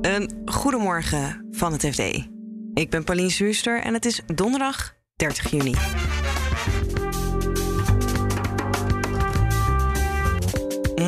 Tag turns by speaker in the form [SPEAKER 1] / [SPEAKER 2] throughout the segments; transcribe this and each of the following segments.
[SPEAKER 1] Een goedemorgen van het FD. Ik ben Pauline Zuster en het is donderdag 30 juni.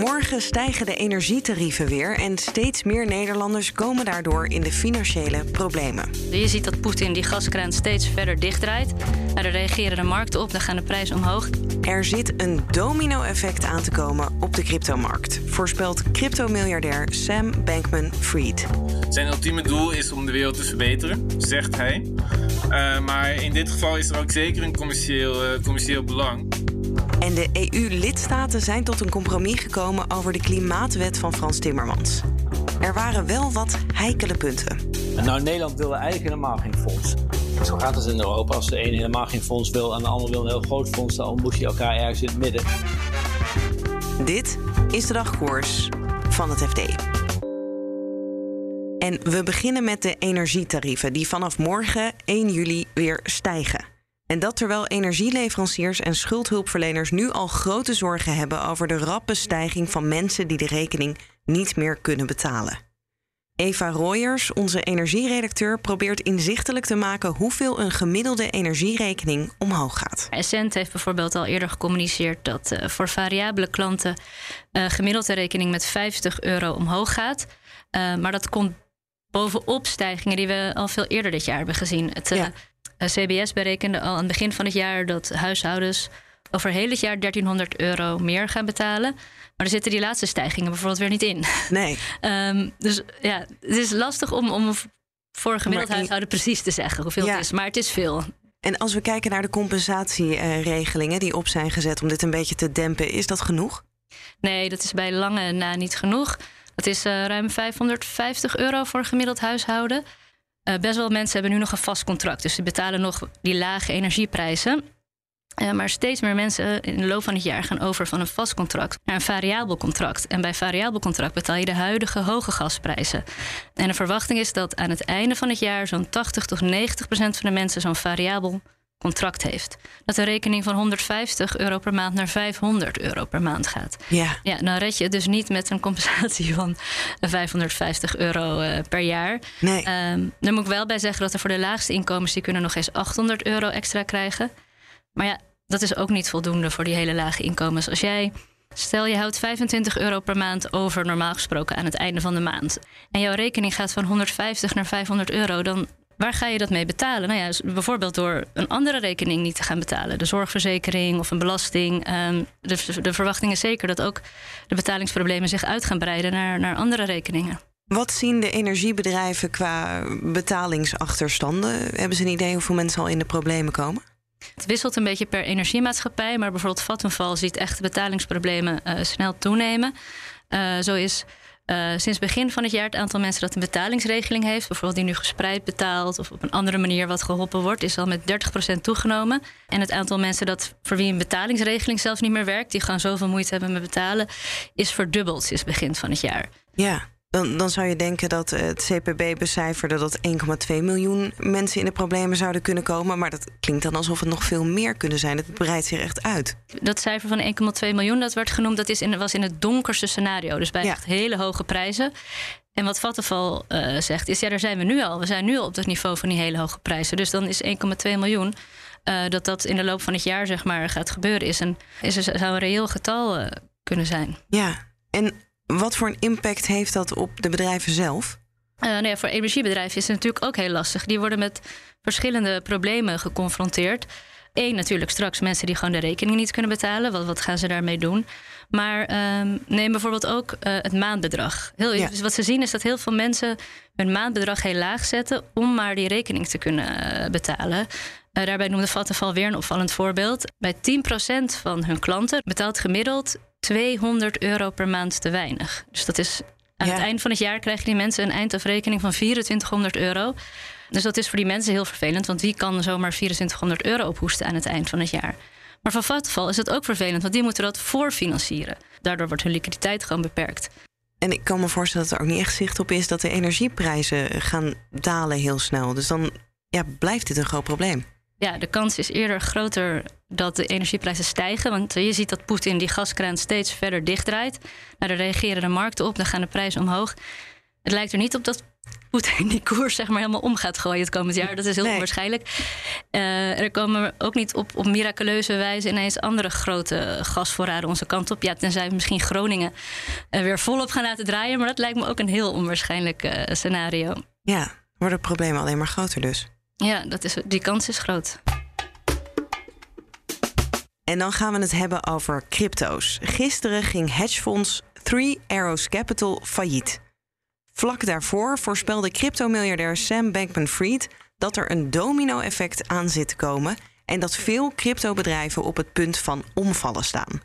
[SPEAKER 1] Morgen stijgen de energietarieven weer en steeds meer Nederlanders komen daardoor in de financiële problemen.
[SPEAKER 2] Je ziet dat Poetin die gaskraan steeds verder dichtdraait. Daar reageren de markten op, dan gaan de prijzen omhoog.
[SPEAKER 1] Er zit een domino-effect aan te komen op de cryptomarkt, voorspelt cryptomiljardair Sam Bankman-Fried.
[SPEAKER 3] Zijn ultieme doel is om de wereld te verbeteren, zegt hij. Uh, maar in dit geval is er ook zeker een commercieel, uh, commercieel belang.
[SPEAKER 1] En de EU-lidstaten zijn tot een compromis gekomen over de klimaatwet van Frans Timmermans. Er waren wel wat heikele punten.
[SPEAKER 4] Nou, Nederland wilde eigenlijk helemaal geen fonds. Zo gaat het in Europa. Als de een helemaal geen fonds wil en de ander wil een heel groot fonds, dan moet je elkaar ergens in het midden.
[SPEAKER 1] Dit is de dagkoers van het FD. En we beginnen met de energietarieven, die vanaf morgen 1 juli weer stijgen. En dat terwijl energieleveranciers en schuldhulpverleners nu al grote zorgen hebben over de rappe stijging van mensen die de rekening niet meer kunnen betalen. Eva Royers, onze energieredacteur, probeert inzichtelijk te maken hoeveel een gemiddelde energierekening omhoog gaat.
[SPEAKER 2] Essent heeft bijvoorbeeld al eerder gecommuniceerd dat uh, voor variabele klanten uh, gemiddeld de rekening met 50 euro omhoog gaat. Uh, maar dat komt bovenop stijgingen die we al veel eerder dit jaar hebben gezien. Het, ja. CBS berekende al aan het begin van het jaar dat huishoudens over heel het jaar 1300 euro meer gaan betalen. Maar er zitten die laatste stijgingen bijvoorbeeld weer niet in.
[SPEAKER 1] Nee.
[SPEAKER 2] um, dus ja, het is lastig om, om voor een gemiddeld huishouden precies te zeggen hoeveel ja. het is. Maar het is veel.
[SPEAKER 1] En als we kijken naar de compensatieregelingen die op zijn gezet om dit een beetje te dempen, is dat genoeg?
[SPEAKER 2] Nee, dat is bij lange na niet genoeg. Dat is uh, ruim 550 euro voor een gemiddeld huishouden. Uh, best wel mensen hebben nu nog een vast contract. Dus ze betalen nog die lage energieprijzen. Uh, maar steeds meer mensen in de loop van het jaar gaan over van een vast contract naar een variabel contract. En bij variabel contract betaal je de huidige hoge gasprijzen. En de verwachting is dat aan het einde van het jaar zo'n 80 tot 90 procent van de mensen zo'n variabel contract heeft. Dat de rekening van 150 euro per maand naar 500 euro per maand gaat.
[SPEAKER 1] Ja.
[SPEAKER 2] ja dan red je het dus niet met een compensatie van 550 euro uh, per jaar.
[SPEAKER 1] Nee.
[SPEAKER 2] Um, daar moet ik wel bij zeggen dat er voor de laagste inkomens... die kunnen nog eens 800 euro extra krijgen. Maar ja, dat is ook niet voldoende voor die hele lage inkomens. Als jij... Stel je houdt 25 euro per maand over, normaal gesproken, aan het einde van de maand. En jouw rekening gaat van 150 naar 500 euro. Dan Waar ga je dat mee betalen? Nou ja, bijvoorbeeld door een andere rekening niet te gaan betalen. De zorgverzekering of een belasting. Um, de, de verwachting is zeker dat ook de betalingsproblemen zich uit gaan breiden naar, naar andere rekeningen.
[SPEAKER 1] Wat zien de energiebedrijven qua betalingsachterstanden? Hebben ze een idee hoeveel mensen al in de problemen komen?
[SPEAKER 2] Het wisselt een beetje per energiemaatschappij, maar bijvoorbeeld Vattenfall ziet echt de betalingsproblemen uh, snel toenemen. Uh, zo is sinds begin van het jaar het aantal mensen dat een betalingsregeling heeft, bijvoorbeeld die nu gespreid betaalt of op een andere manier wat geholpen wordt, is al met 30% toegenomen. En het aantal mensen dat voor wie een betalingsregeling zelfs niet meer werkt, die gewoon zoveel moeite hebben met betalen, is verdubbeld sinds begin van het jaar.
[SPEAKER 1] Ja. Dan, dan zou je denken dat het CPB becijferde dat 1,2 miljoen mensen in de problemen zouden kunnen komen. Maar dat klinkt dan alsof het nog veel meer kunnen zijn. Het breidt zich echt uit.
[SPEAKER 2] Dat cijfer van 1,2 miljoen, dat werd genoemd, dat is in, was in het donkerste scenario. Dus bij ja. echt hele hoge prijzen. En wat Vattenfall uh, zegt, is ja, daar zijn we nu al. We zijn nu al op het niveau van die hele hoge prijzen. Dus dan is 1,2 miljoen. Uh, dat dat in de loop van het jaar zeg maar gaat gebeuren is een, is een, zou een reëel getal uh, kunnen zijn.
[SPEAKER 1] Ja, en wat voor een impact heeft dat op de bedrijven zelf?
[SPEAKER 2] Uh, nou ja, voor energiebedrijven is het natuurlijk ook heel lastig. Die worden met verschillende problemen geconfronteerd. Eén, natuurlijk straks mensen die gewoon de rekening niet kunnen betalen. Wat, wat gaan ze daarmee doen? Maar um, neem bijvoorbeeld ook uh, het maandbedrag. Heel, ja. wat ze zien is dat heel veel mensen hun maandbedrag heel laag zetten om maar die rekening te kunnen uh, betalen. Uh, daarbij noemde Vattenfall weer een opvallend voorbeeld. Bij 10% van hun klanten betaalt gemiddeld 200 euro per maand te weinig. Dus dat is aan ja. het eind van het jaar krijgen die mensen een eindafrekening van 2400 euro. Dus dat is voor die mensen heel vervelend, want wie kan zomaar 2400 euro ophoesten aan het eind van het jaar? Maar voor Vattenfall is het ook vervelend, want die moeten dat voorfinancieren. Daardoor wordt hun liquiditeit gewoon beperkt.
[SPEAKER 1] En ik kan me voorstellen dat er ook niet echt zicht op is dat de energieprijzen gaan dalen heel snel. Dus dan ja, blijft dit een groot probleem.
[SPEAKER 2] Ja, de kans is eerder groter dat de energieprijzen stijgen. Want je ziet dat Poetin die gaskraan steeds verder dichtdraait. Nou, daar reageren de markten op, dan gaan de prijzen omhoog. Het lijkt er niet op dat Poetin die koers zeg maar helemaal om gaat gooien het komend jaar. Dat is heel onwaarschijnlijk. Uh, er komen ook niet op, op miraculeuze wijze ineens andere grote gasvoorraden onze kant op. Ja, tenzij we misschien Groningen uh, weer volop gaan laten draaien. Maar dat lijkt me ook een heel onwaarschijnlijk uh, scenario.
[SPEAKER 1] Ja, worden problemen alleen maar groter dus.
[SPEAKER 2] Ja, dat is, die kans is groot.
[SPEAKER 1] En dan gaan we het hebben over crypto's. Gisteren ging hedgefonds Three Arrows Capital failliet. Vlak daarvoor voorspelde cryptomiljardair Sam Bankman-Fried dat er een domino-effect aan zit te komen en dat veel cryptobedrijven op het punt van omvallen staan.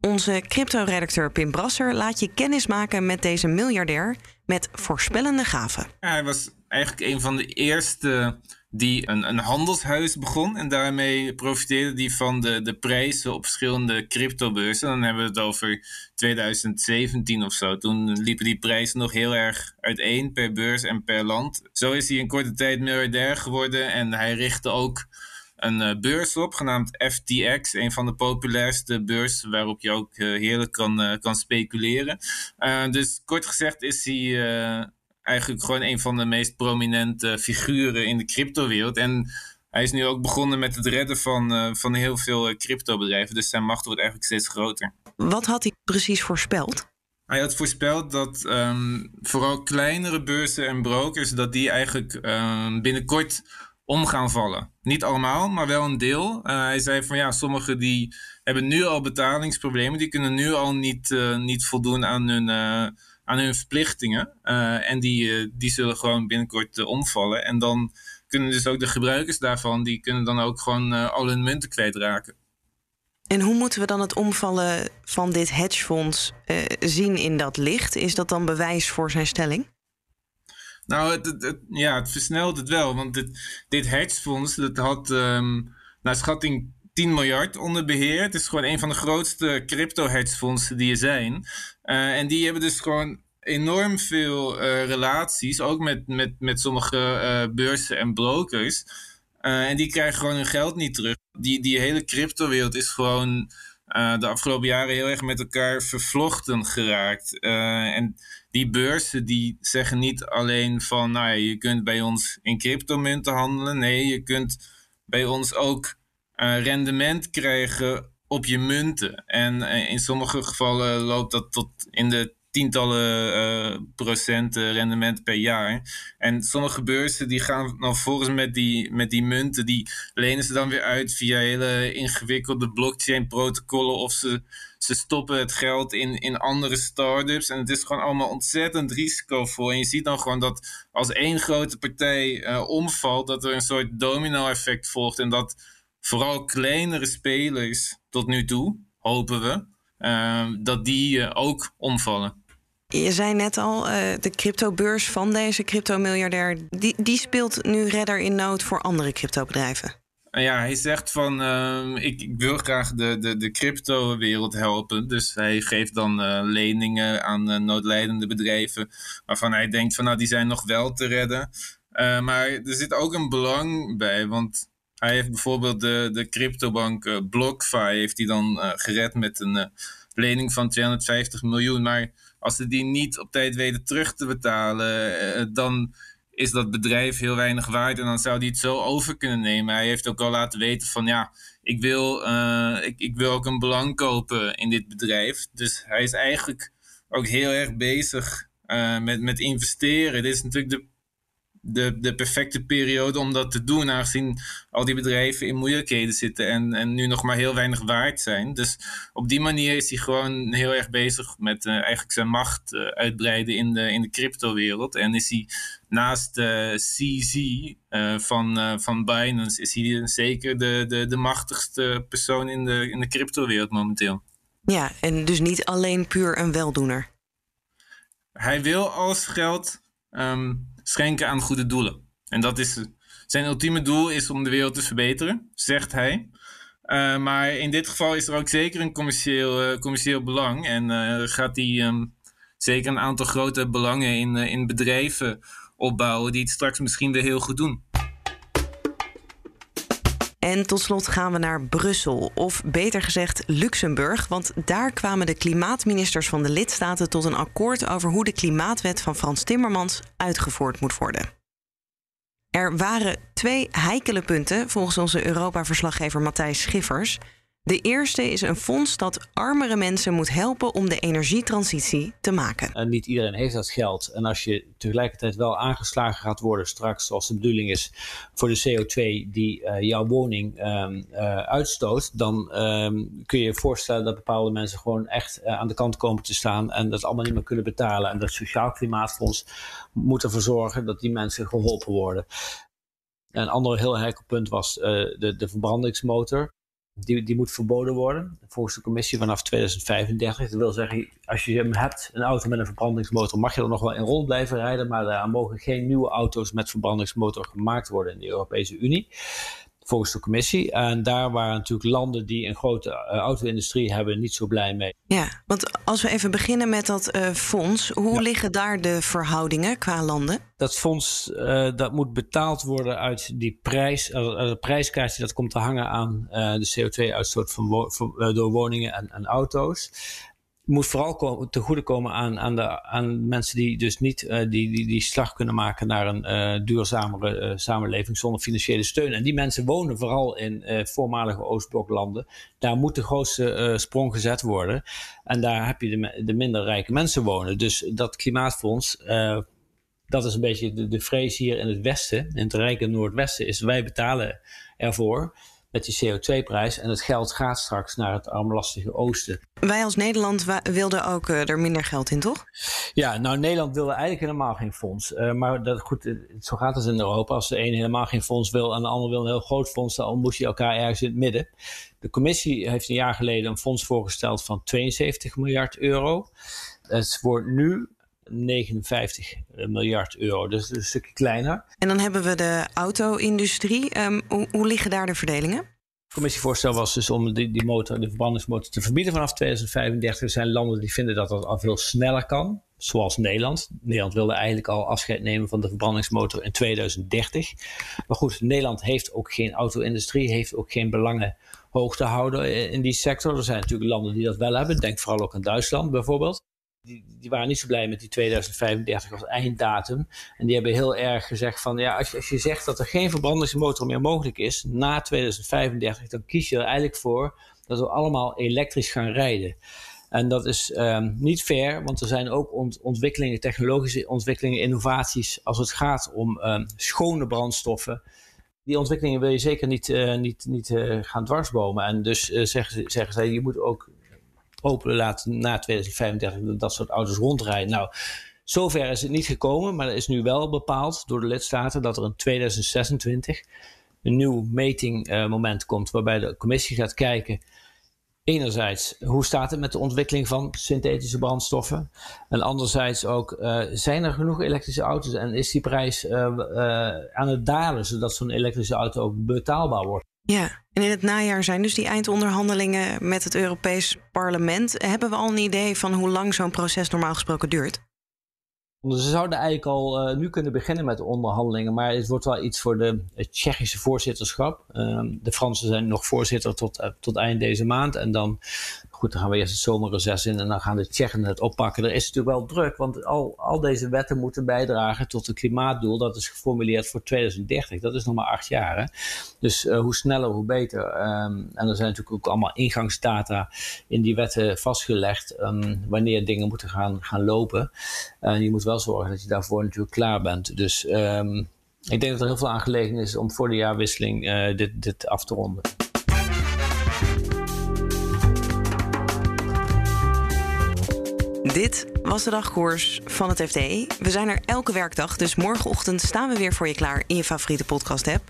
[SPEAKER 1] Onze crypto-redacteur Pim Brasser laat je kennis maken met deze miljardair met voorspellende gaven.
[SPEAKER 3] Hij was eigenlijk een van de eerste die een, een handelshuis begon. En daarmee profiteerde die van de, de prijzen op verschillende cryptobeurzen. Dan hebben we het over 2017 of zo. Toen liepen die prijzen nog heel erg uiteen per beurs en per land. Zo is hij in korte tijd miljardair geworden. En hij richtte ook een uh, beurs op, genaamd FTX. Een van de populairste beurzen waarop je ook uh, heerlijk kan, uh, kan speculeren. dus kort gezegd is hij eigenlijk gewoon een van de meest prominente figuren in de cryptowereld. En hij is nu ook begonnen met het redden van, uh, van heel veel uh, cryptobedrijven. Dus zijn macht wordt eigenlijk steeds groter.
[SPEAKER 1] Wat had hij precies voorspeld?
[SPEAKER 3] Hij had voorspeld dat um, vooral kleinere beurzen en brokers... dat die eigenlijk um, binnenkort om gaan vallen. Niet allemaal, maar wel een deel. Uh, hij zei van ja, sommigen die hebben nu al betalingsproblemen. Die kunnen nu al niet, niet voldoen aan hun aan hun verplichtingen. Uh, en die, uh, die zullen gewoon binnenkort uh, omvallen. En dan kunnen dus ook de gebruikers daarvan, die kunnen dan ook gewoon al hun munten kwijtraken.
[SPEAKER 1] En hoe moeten we dan het omvallen van dit hedgefonds zien in dat licht? Is dat dan bewijs voor zijn stelling?
[SPEAKER 3] Nou, het, het, ja, het versnelt het wel. Want dit, dit hedgefonds dat had um, naar schatting 10 miljard onder beheer. Het is gewoon een van de grootste crypto-hedgefondsen die er zijn. Uh, en die hebben dus gewoon enorm veel uh, relaties, ook met, met, met sommige uh, beurzen en brokers. en die krijgen gewoon hun geld niet terug. Die, die hele cryptowereld is gewoon de afgelopen jaren heel erg met elkaar vervlochten geraakt. en die beurzen die zeggen niet alleen van, nou ja, je kunt bij ons in cryptomunten handelen. Nee, je kunt bij ons ook rendement krijgen op je munten. En uh, in sommige gevallen loopt dat tot in de tientallen uh, procenten rendement per jaar. En sommige beurzen die gaan dan volgens met die, met die munten, die lenen ze dan weer uit via hele ingewikkelde blockchain protocollen of ze, ze stoppen het geld in, in andere startups. En het is gewoon allemaal ontzettend risicovol. En je ziet dan gewoon dat als één grote partij omvalt, dat er een soort domino effect volgt en dat vooral kleinere spelers tot nu toe, hopen we, uh, dat die uh, ook omvallen.
[SPEAKER 1] Je zei net al, uh, de cryptobeurs van deze cryptomiljardair, die, die speelt nu redder in nood voor andere cryptobedrijven.
[SPEAKER 3] Ja, hij zegt van ehm, ik, ik, wil graag de, de, de crypto-wereld helpen. Dus hij geeft dan leningen aan noodlijdende bedrijven waarvan hij denkt van nou die zijn nog wel te redden. maar er zit ook een belang bij, want hij heeft bijvoorbeeld de, de cryptobank uh, BlockFi heeft hij dan uh, gered met een uh, lening van 250 miljoen. Maar als ze die niet op tijd weten terug te betalen, dan is dat bedrijf heel weinig waard. En dan zou hij het zo over kunnen nemen. Hij heeft ook al laten weten van ja, ik wil, ik, ik wil ook een belang kopen in dit bedrijf. Dus hij is eigenlijk ook heel erg bezig met, met investeren. Dit is natuurlijk de de, de perfecte periode om dat te doen, aangezien al die bedrijven in moeilijkheden zitten en, en nu nog maar heel weinig waard zijn. Dus op die manier is hij gewoon heel erg bezig met uh, eigenlijk zijn macht uh, uitbreiden in de, in de cryptowereld. En is hij naast de CZ uh, van, van Binance, is hij zeker de, de, de machtigste persoon in de, in de cryptowereld momenteel.
[SPEAKER 1] Ja, en dus niet alleen puur een weldoener.
[SPEAKER 3] Hij wil als geld um, schenken aan goede doelen. En dat is zijn ultieme doel is om de wereld te verbeteren, zegt hij. Uh, maar in dit geval is er ook zeker een commercieel, uh, commercieel belang. En uh, gaat hij um, zeker een aantal grote belangen in, in bedrijven opbouwen die het straks misschien weer heel goed doen.
[SPEAKER 1] En tot slot gaan we naar Brussel, of beter gezegd Luxemburg, want daar kwamen de klimaatministers van de lidstaten tot een akkoord over hoe de klimaatwet van Frans Timmermans uitgevoerd moet worden. Er waren twee heikele punten volgens onze Europa-verslaggever Matthijs Schiffers. De eerste is een fonds dat armere mensen moet helpen om de energietransitie te maken.
[SPEAKER 4] En niet iedereen heeft dat geld. En als je tegelijkertijd wel aangeslagen gaat worden straks, zoals de bedoeling is, voor de CO2 die uh, jouw woning um, uh, uitstoot, dan um, kun je je voorstellen dat bepaalde mensen gewoon echt uh, aan de kant komen te staan en dat allemaal niet meer kunnen betalen. En dat Sociaal Klimaatfonds moet ervoor zorgen dat die mensen geholpen worden. Een ander heel heikel punt was de, de verbrandingsmotor. Die, die moet verboden worden, volgens de commissie vanaf 2035. Dat wil zeggen, als je hem hebt, een auto met een verbrandingsmotor, mag je er nog wel in rond blijven rijden, maar er mogen geen nieuwe auto's met verbrandingsmotor gemaakt worden in de Europese Unie volgens de commissie. En daar waren natuurlijk landen die een grote uh, auto-industrie hebben niet zo blij mee.
[SPEAKER 1] Ja, want als we even beginnen met dat uh, fonds, hoe ja. liggen daar de verhoudingen qua landen?
[SPEAKER 4] Dat fonds uh, dat moet betaald worden uit die prijs, het prijskaartje dat komt te hangen aan de CO2-uitstoot van wo door woningen en, en auto's moet vooral komen, te goede komen aan, aan, de, aan mensen die dus niet uh, die, die, die slag kunnen maken naar een uh, duurzamere uh, samenleving zonder financiële steun. En die mensen wonen vooral in voormalige Oostbloklanden. Daar moet de grootste sprong gezet worden. En daar heb je de, de minder rijke mensen wonen. Dus dat klimaatfonds, dat is een beetje de, de vrees hier in het westen, in het rijke Noordwesten, is wij betalen ervoor met die CO2-prijs. En het geld gaat straks naar het armlastige oosten.
[SPEAKER 1] Wij als Nederland wilden ook uh, er minder geld in, toch?
[SPEAKER 4] Ja, nou Nederland wilde eigenlijk helemaal geen fonds. Uh, maar dat, goed, zo gaat het in Europa. Als de een helemaal geen fonds wil en de ander wil een heel groot fonds, dan moest je elkaar ergens in het midden. De commissie heeft een jaar geleden een fonds voorgesteld van 72 miljard euro. Het wordt nu 59 miljard euro. Dus een stukje kleiner.
[SPEAKER 1] En dan hebben we de auto-industrie. Um, hoe, hoe, liggen daar de verdelingen?
[SPEAKER 4] Het commissievoorstel was dus om die, die motor, de verbrandingsmotor te verbieden vanaf 2035. Er zijn landen die vinden dat dat al veel sneller kan. Zoals Nederland. Nederland wilde eigenlijk al afscheid nemen van de verbrandingsmotor in 2030. Maar goed, Nederland heeft ook geen auto-industrie, heeft ook geen belangen hoog te houden in die sector. Er zijn natuurlijk landen die dat wel hebben. Denk vooral ook aan Duitsland bijvoorbeeld die, die, waren niet zo blij met die 2035 als einddatum. En die hebben heel erg gezegd van ja, als je, zegt dat er geen verbrandingsmotor meer mogelijk is na 2035, dan kies je er eigenlijk voor dat we allemaal elektrisch gaan rijden. En dat is um, niet fair, want er zijn ook ont ontwikkelingen, technologische ontwikkelingen, innovaties als het gaat om um, schone brandstoffen. Die ontwikkelingen wil je zeker niet, uh, niet, niet uh, gaan dwarsbomen. En dus uh, zeggen, zeggen zij, je moet ook open laten na 2035 dat soort auto's rondrijden. Nou, zover is het niet gekomen, maar er is nu wel bepaald door de lidstaten dat er in 2026 een nieuw metingmoment komt waarbij de commissie gaat kijken enerzijds, hoe staat het met de ontwikkeling van synthetische brandstoffen? En anderzijds ook, uh, zijn er genoeg elektrische auto's en is die prijs uh, uh, aan het dalen, zodat zo'n elektrische auto ook betaalbaar wordt?
[SPEAKER 1] Ja, en in het najaar zijn dus die eindonderhandelingen met het Europees Parlement. Hebben we al een idee van hoe lang zo'n proces normaal gesproken duurt?
[SPEAKER 4] Ze zouden eigenlijk al uh, nu kunnen beginnen met de onderhandelingen, maar het wordt wel iets voor de, Tsjechische voorzitterschap. Uh, de Fransen zijn nog voorzitter tot, uh, tot eind deze maand en dan goed, dan gaan we eerst het zomerreces in en dan gaan de Tsjechen het oppakken. Er is natuurlijk wel druk, want al, al deze wetten moeten bijdragen tot het klimaatdoel. Dat is geformuleerd voor 2030. Dat is nog maar acht jaar. Dus uh, hoe sneller, hoe beter. Um, en er zijn natuurlijk ook allemaal ingangsdata in die wetten vastgelegd. Um, wanneer dingen moeten gaan, gaan lopen. En je moet wel zorgen dat je daarvoor natuurlijk klaar bent. Dus um, ik denk dat er heel veel aangelegen is om voor de jaarwisseling uh, dit, dit af te ronden.
[SPEAKER 1] Dit was de dagkoers van het FD. We zijn er elke werkdag, dus morgenochtend staan we weer voor je klaar in je favoriete podcast-app.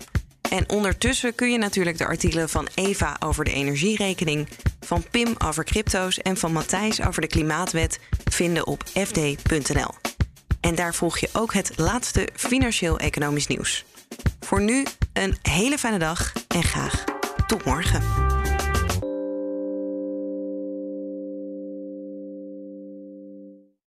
[SPEAKER 1] En ondertussen kun je natuurlijk de artikelen van Eva over de energierekening, van Pim over crypto's en van Matthijs over de klimaatwet vinden op fd.nl. En daar volg je ook het laatste financieel-economisch nieuws. Voor nu een hele fijne dag en graag tot morgen.